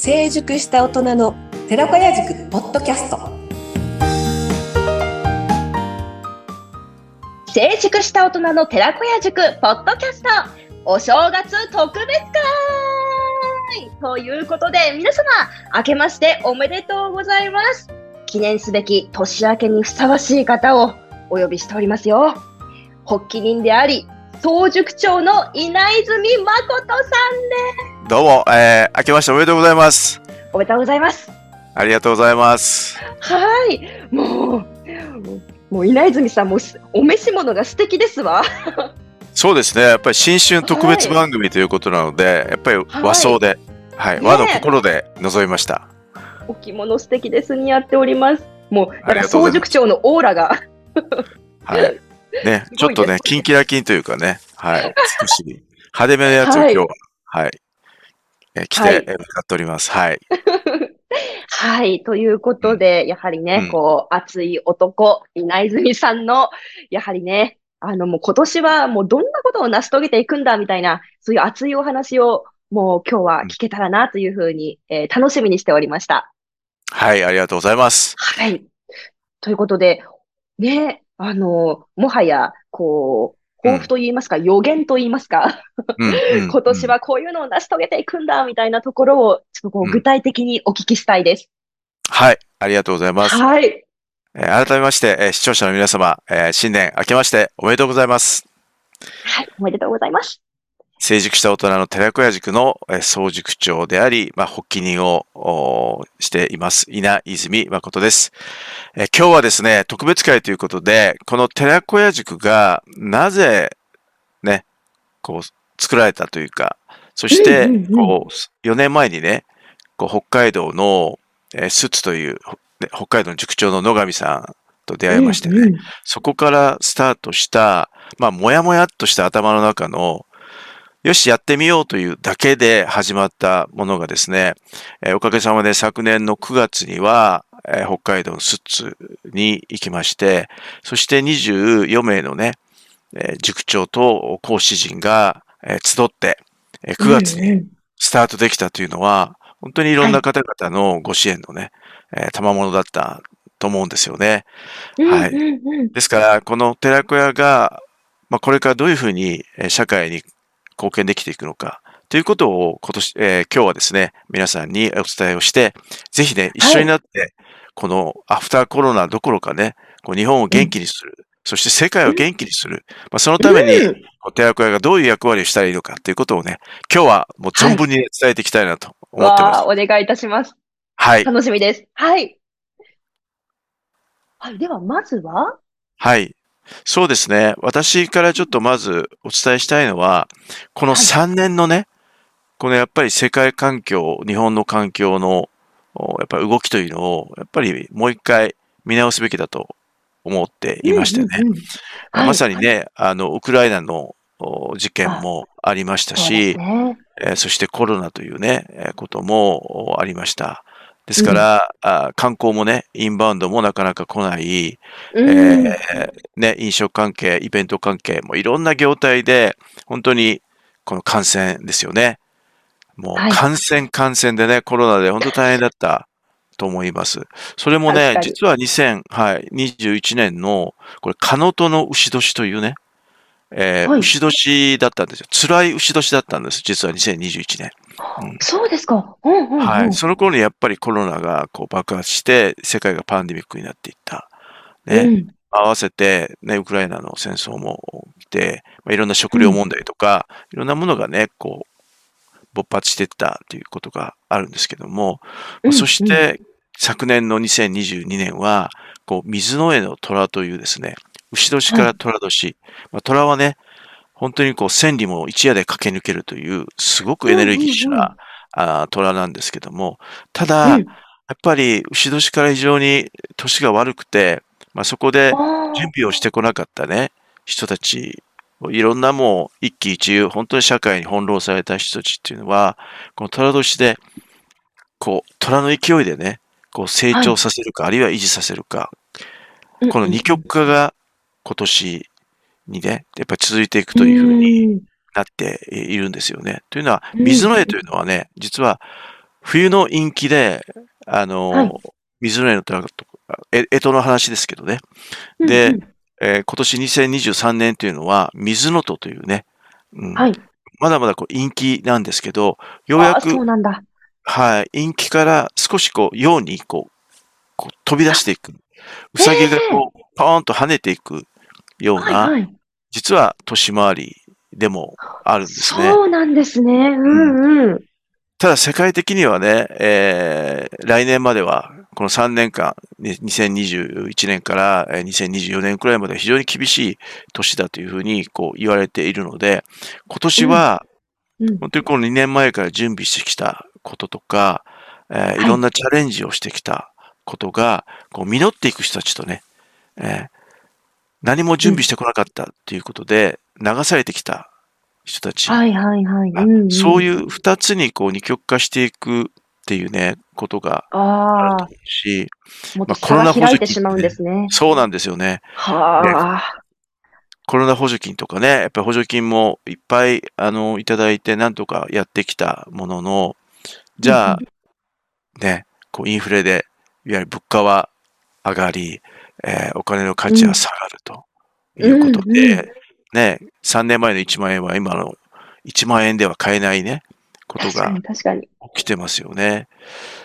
成熟した大人の寺子屋塾ポッドキャスト。成熟した大人の寺子屋塾ポッドキャスト。お正月特別会。ということで皆様明けましておめでとうございます。記念すべき年明けにふさわしい方をお呼びしておりますよ。発起人であり総塾長の稲泉誠さんです。どうも、えー、明けましておめでとうございます。おめでとうございます。ありがとうございます。はい。もうもう稲泉さんもすお召し物が素敵ですわ。そうですね、やっぱり新春特別番組ということなので、やっぱり和装で、はい、ね和の心で臨みました。お着物素敵です似合っております。もうだからありがとうございます。総塾長のオーラが。はい。ね、すちょっとねキンキラキンというかね、はい、少し派手めのやつを今日は、はい、はいてえー向かっております。はい。はい。ということで、やはりね、うんこう、熱い男、稲泉さんの、やはりね、あの、もう今年はもうどんなことを成し遂げていくんだ、みたいな、そういう熱いお話を、もう今日は聞けたらな、というふうに、えー楽しみにしておりました。はい、ありがとうございます。はい。ということで、ね、あの、もはや、こう、抱負と言いますか、予言と言いますか、うんうん 今年はこういうのを成し遂げていくんだ、みたいなところを、ちょっとこうんう、具体的にお聞きしたいです。はい、ありがとうございます。はい。えー改めまして、えー視聴者の皆様、えー新年明けましておめでとうございます。はい。おめでとうございます。成熟した大人の寺子屋塾のえー総塾長であり、まあ、発起人をおしています、稲泉誠です、えー今日はですね、特別会ということで、この寺子屋塾がなぜね、こう作られたというか、そして、こう、4年前にね、こう北海道の、えースツという、ね北海道の塾長の野上さんと出会いましてね、そこからスタートした、まあ、もやもやっとした頭の中の、よし、やってみようというだけで始まったものがですね、えーおかげさまで昨年の9月には、えー北海道のスッツに行きまして、そして24名のね、えー塾長と講師陣が、えー集って、えー9月にスタートできたというのは、本当にいろんな方々のご支援のね、えー賜物だったと思うんですよね。はい。ですから、この寺子屋が、まあ、これからどういうふうにえー社会に貢献できていくのか、ということを今年、えー今日はですね、皆さんにお伝えをして、ぜひね、一緒になって、このアフターコロナどころかね、こう日本を元気にする、そして世界を元気にする、まあ、そのために、うんこう寺子屋がどういう役割をしたらいいのかということをね、今日はもう存分にね伝えていきたいなと思ってます。わあ、お願いいたします。はい。楽しみです。はい。はい。では、まずは？はい。そうですね。私からちょっとまずお伝えしたいのは、このはい3年のね、このやっぱり世界環境、日本の環境のおやっぱり動きというのを、やっぱりもう一回見直すべきだと思っていましてね。うんうんうんまあはいまさにね、あの、ウクライナのお事件もありましたそうでし。えーそしてコロナというね、えーこともおありました。ですから、あ観光もね、インバウンドもなかなか来ない、うん。えーね、飲食関係、イベント関係、もういろんな業態で、本当にこの感染ですよね。もはい。う感染感染でね、コロナで本当大変だったと思います。それもね実は2021年の、これ、カノトの牛年というね、えーはい牛年だったんですよ。辛い牛年だったんです、実は2021年。うんそうですか。うんうんうん。はい。その頃にやっぱりコロナがこう爆発して、世界がパンデミックになっていった。ね。うん合わせて、ね、ウクライナの戦争も来て、まあ、いろんな食料問題とか、いろんなものがね、こう、勃発していったということがあるんですけども、うんそして、昨年の2022年は、こう、水の上の虎というですね、牛年から虎年、まあ、虎はね、本当にこう、千里も一夜で駆け抜けるという、すごくエネルギッシュな、あー虎なんですけども、ただ、うん。やっぱり牛年から非常に年が悪くて、まあ、そこで準備をしてこなかったね、人たち、いろんなもう一喜一憂、本当に社会に翻弄された人たちっていうのは、この虎年で、こう、虎の勢いでね、こう成長させるか、あるいは維持させるか、この二極化が今年にね、やっぱり続いていくというふうにに。なっているんですよね。というのは、うん水の絵というのはね、実は冬の陰気で、あの、はい水の上の寺とか、え、干支の話ですけどね。でえー今年2023年というのは、水の戸というね、うんはい。まだまだこう陰気なんですけど、ようやあく。はい、陰気から少しこう、陽にこう、こう飛び出していく。うさぎがこう、パーンと跳ねていくようはいな、はい。実は年回りでもあるんですね。そうなんですね。うんうん。ただ世界的にはね、えー来年までは、この3年間、ね2021年からえー2024年くらいまでは非常に厳しい年だというふうにこう言われているので、今年はうん本当にこの2年前から準備してきたこととか、えーいいろんなチャレンジをしてきたことが、こう実っていく人たちとね、えー何も準備してこなかったっていうことで流されてきた人たち、はいはいはい。あうんうんそういう二つにこう二極化していくっていうね、ことがあるああと思、うし、もっとまあコロナ差が開いてしまうんですね。そうなんですよね。はあ。コロナ補助金とかね、やっぱり補助金もいっぱい、あの、いただいてなんとかやってきたものの、じゃあ、ね、こうインフレで、いわゆる物価は上がり、えーお金の価値は下がるということで、うんうん。ね、3年前の1万円は今の1万円では買えないね、ことが。起きてますよね。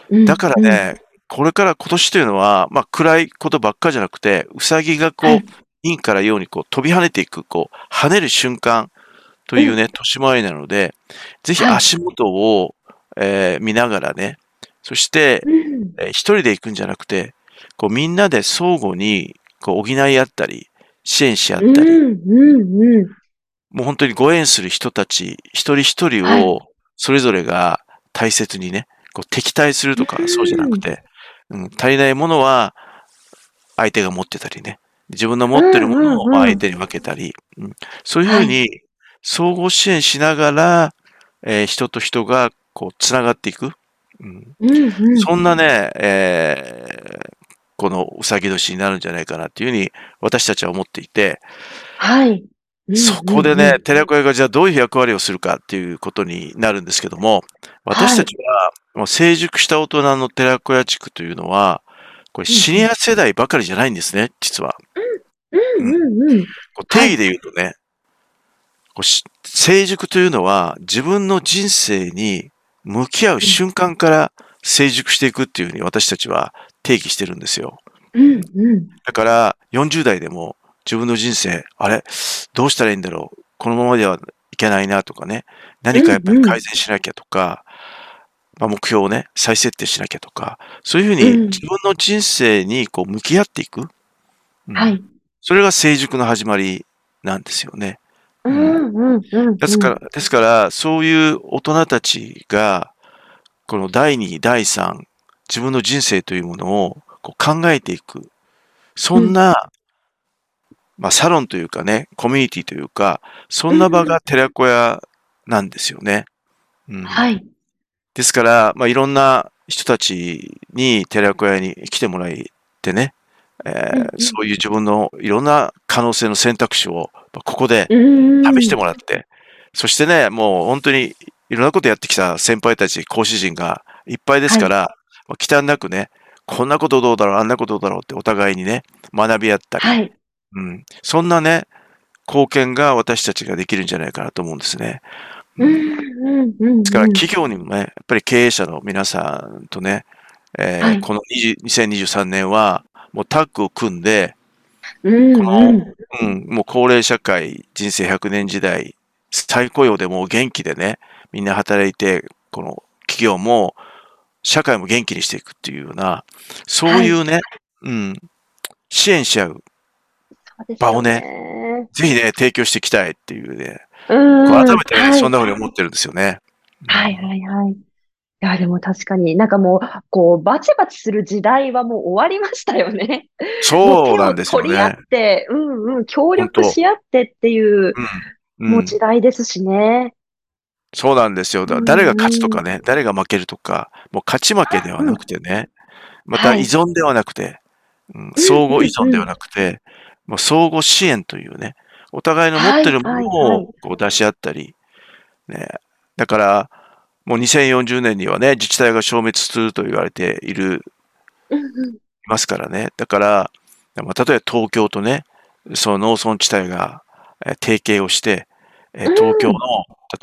うんだからね、これから今年というのは、まあ暗いことばっかじゃなくて、うさぎがこう、はい。陰から陽にこう飛び跳ねていく、こう、跳ねる瞬間というね、年回りなので、ぜひはい。足元を、えー見ながらね、そして、うん。えー一人で行くんじゃなくて、こうみんなで相互にこう補い合ったり、支援し合ったり。もう本当にご縁する人たち、一人一人はいをそれぞれが大切にね、こう敵対するとかうんそうじゃなくて、うん、足りないものは相手が持ってたりね、自分の持ってるものを相手に分けたり、うんそういうふうに相互支援しながら、えー人と人がこうつながっていく。うん。そんなね、えーこのうさぎ年になるんじゃないかなっていうふうに私たちは思っていて、はい。うんそこでねうん、寺子屋がじゃあどういう役割をするかっていうことになるんですけども、私たちはもう成熟した大人の寺子屋地区というのは、これシニア世代ばかりじゃないんですね、実は。うんうんうん。定義で言うとね、こうし成熟というのは自分の人生に向き合う瞬間から成熟していくっていうふうに私たちは定義してるんですよ。うんうん。だから40代でも自分の人生、あれ？どうしたらいいんだろう？このままではいけないなとかね、何かやっぱり改善しなきゃとか、まあ、目標をね、再設定しなきゃとか、そういうふうにうん自分の人生にこう向き合っていく。うんはい。それが成熟の始まりなんですよね。うんうんうん。ですから、ですから、そういう大人たちが、この第2、第3、自分の人生というものをこう考えていく。そんな、まあ、サロンというかね、コミュニティというか、そんな場が寺子屋なんですよね。うんはい。ですから、まあ、いろんな人たちに寺子屋に来てもらってね、えーうんうんそういう自分のいろんな可能性の選択肢をまあここでうん。試してもらって、そしてね、もう本当にいろんなことやってきた先輩たち、講師陣がいっぱいですから、まあ忌憚なくね、こんなことどうだろう、あんなことどうだろうってお互いにね、学び合ったり、はい。うん、そんなね、貢献が私たちができるんじゃないかなと思うんですね。うんうんうん。ですから企業にもね、やっぱり経営者の皆さんとね、えーはいこの20 2023年はもうタッグを組んで、うんこのうん。うん、もう高齢社会、人生100年時代、再雇用でもう元気でね、みんな働いて、この企業も社会も元気にしていくっていうような、そういうね、うん、支援し合う、場をねね。ぜひね、提供していきたいっていうね、う改めてね、はいそんなふうに思ってるんですよね。はいはいはい。いや、でも確かになんかもう、こう、バチバチする時代はもう終わりましたよね。そうなんですよもう手を取り合っね。て、うんうん、協力し合ってっていう、うんもう時代ですしね。そうなんですよ。だうん。誰が勝つとかね、誰が負けるとか、もう勝ち負けではなくてね、またはい。依存ではなくて、うん相互依存ではなくて、もう相互支援というね、お互いの持ってるものはいはいはいをこう出し合ったり、ね、だから、もう2040年にはね、自治体が消滅すると言われている、うんうんいますからね。だから、まあ、例えば東京とね、その農村地帯がえー提携をして、え東京の、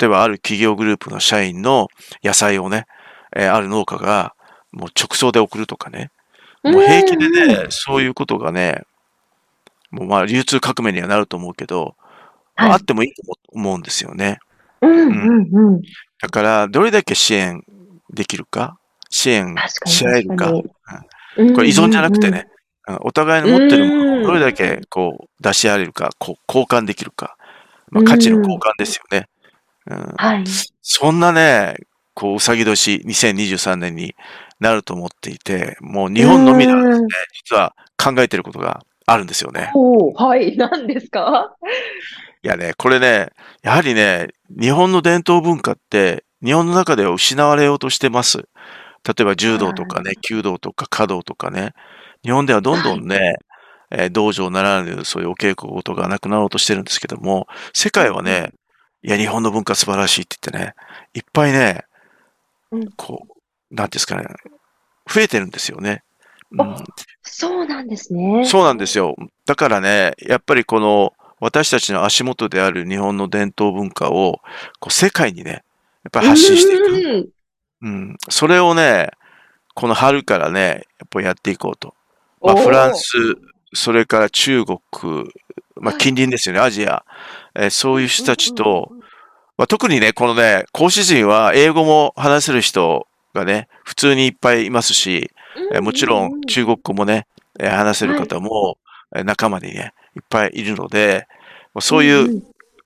例えばある企業グループの社員の野菜をね、えーある農家がもう直送で送るとかね、もう平気でうんね、そういうことがね、もうまあ流通革命にはなると思うけど、まあはい。あってもいいと思うんですよね。うんうん。うん。だから、どれだけ支援できるか、支援し合えるか、これ依存じゃなくてね、うんお互いの持ってるものうん。をどれだけこう出し合えるか、こう交換できるか、まあ、価値の交換ですよね。うんはい。そんなね、こう、うさぎ年2023年になると思っていて、もう日本のみならずね、実は考えてることがあるんですよね。おーはい。何ですか？いやね、これね、やはりね、日本の伝統文化って、日本の中では失われようとしてます。例えば柔道とかね、弓道とか華道とかね、日本ではどんどんね、えー道場ならぬそういうお稽古事がなくなろうとしてるんですけども、世界はね、いや、日本の文化素晴らしいって言ってね、いっぱいねうん、こう、なんていうんですかね、増えてるんですよね。うんあそうなんですね。そうなんですよ。だからね、やっぱりこの私たちの足元である日本の伝統文化をこう世界にね、やっぱり発信していく。うんうん。それをね、この春からね、やっぱりやっていこうと。まあ、フランス、それから中国、まあ、はい近隣ですよね、アジア。えーそういう人たちと、まあ、特にね、このね、講師陣は英語も話せる人がね、普通にいっぱいいますし、えーもちろん中国語もね、えー話せる方も、えー仲間にね、いっぱいいるので、まあそういううん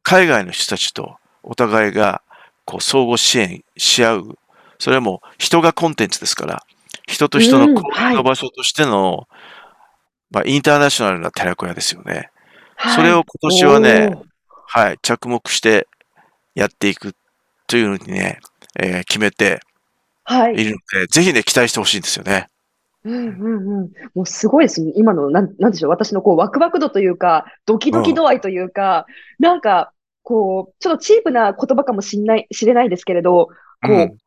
海外の人たちとお互いがこう相互支援し合う。それも人がコンテンツですから、人と人の交流の場所としての、まあ、インターナショナルな寺子屋ですよね。それを今年はね、はい、着目してやっていくというのにね、えー決めてはい。いるので、ぜひね、期待してほしいんですよね。うんうんうん。もうすごいですね。今の、なん、なんでしょう。私のこう、ワクワク度というか、ドキドキ度合いというか、なんか、こう、ちょっとチープな言葉かもしんない、知れないですけれど、こう、うん。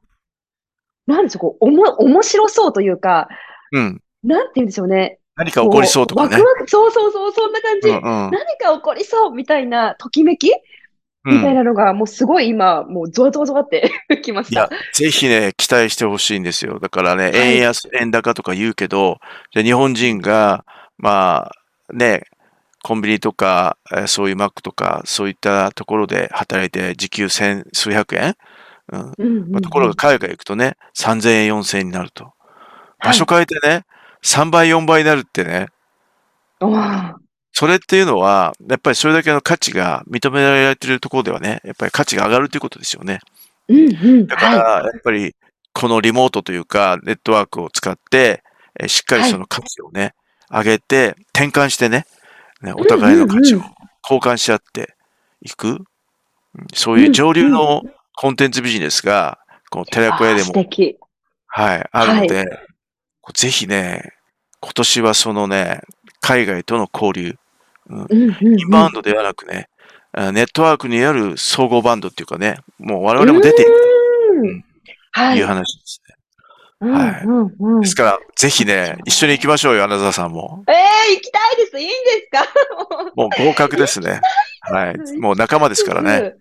なんでしょう、こう、おも、面白そうというか、うん。なんて言うんでしょうね。何か起こりそうとかね。そうそうそう、そんな感じ。うんうん。何か起こりそうみたいな、ときめき？みたいなのが、もうすごい今、もうゾワゾワゾワって きましいやた。、ぜひね、期待してほしいんですよ。だからね、はい。円安、円高とか言うけど、じゃあ日本人が、まあ、ね、コンビニとか、えーそういうマックとか、そういったところで働いて、時給千数百円、うん。ところが海外行くとね、3000円、4000円になると。はい。場所変えてね、3倍、4倍になるってね、それっていうのは、やっぱりそれだけの価値が認められているところではね、やっぱり価値が上がるということですよね。うんうん。だから、やっぱり、このリモートというか、ネットワークを使って、えーしっかりその価値をね、上げて、転換してね、ねお互いの価値をうんうん交換し合っていく。うんそういう上流のコンテンツビジネスが、この寺子屋でも、敵。はい、あるので、こうぜひね、今年はそのね、海外との交流、うんうんうんうんインバウンドではなくね、あネットワークにある総合バンドっていうかね、もう我々も出ているうはい。という話ですね。うんはいうんうんですから、ぜひね、一緒に行きましょうよ、穴澤さんも。ええ行きたいです。いいんですか？もう合格ですね。はい。もう仲間ですからね。。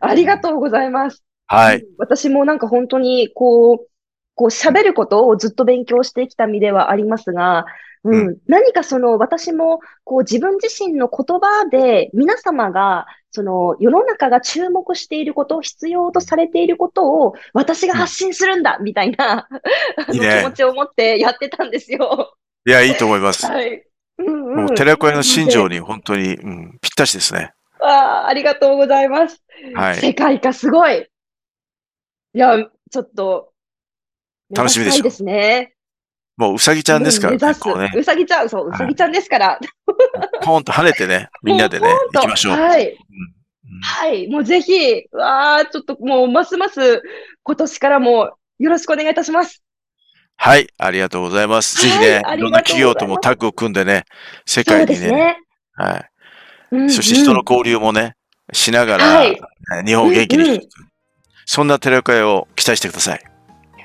ありがとうございます。はい。私もなんか本当に、こう、こう喋ることをずっと勉強してきた身ではありますが、うん、う何かその私もこう自分自身の言葉で皆様がその世の中が注目していること、必要とされていることを私が発信するんだみたいな、いいね気持ちを持ってやってたんですよ。いや、いいと思います。はい。うんうんもう、寺子屋の信条に本当に、うん、ぴったしですね。あーありがとうございます。はい世界化すごい。いや、ちょっと、楽しみでしょ目指したいですね。もううさぎちゃんですからね。うね、うさぎちゃん、そう、うはいさぎちゃんですから。ポンと跳ねてね、みんなでね行きましょう。はい。うんはい。もうぜひ、わあ、ちょっともう、ますます、今年からもよろしくお願いいたします。はい、ありがとうございます。ぜひね、はいいろんな企業ともタッグを組んでね、世界にね、ね。はい。うんそして人の交流もね、しながら、はい日本を元気にしていく。そんな寺子屋を期待してください。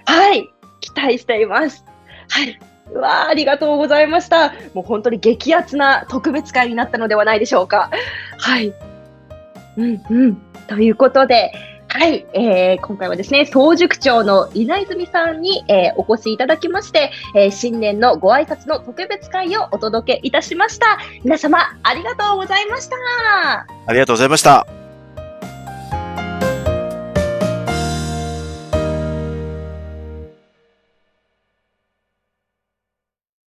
はい、期待しています。はい。うわあ、ありがとうございました。もう本当に激アツな特別会になったのではないでしょうか。はい。うんうん。ということで、はい、えー今回はですね、総塾長の稲泉さんに、えーお越しいただきまして、えー新年のご挨拶の特別会をお届けいたしました。皆様、ありがとうございました。ありがとうございました。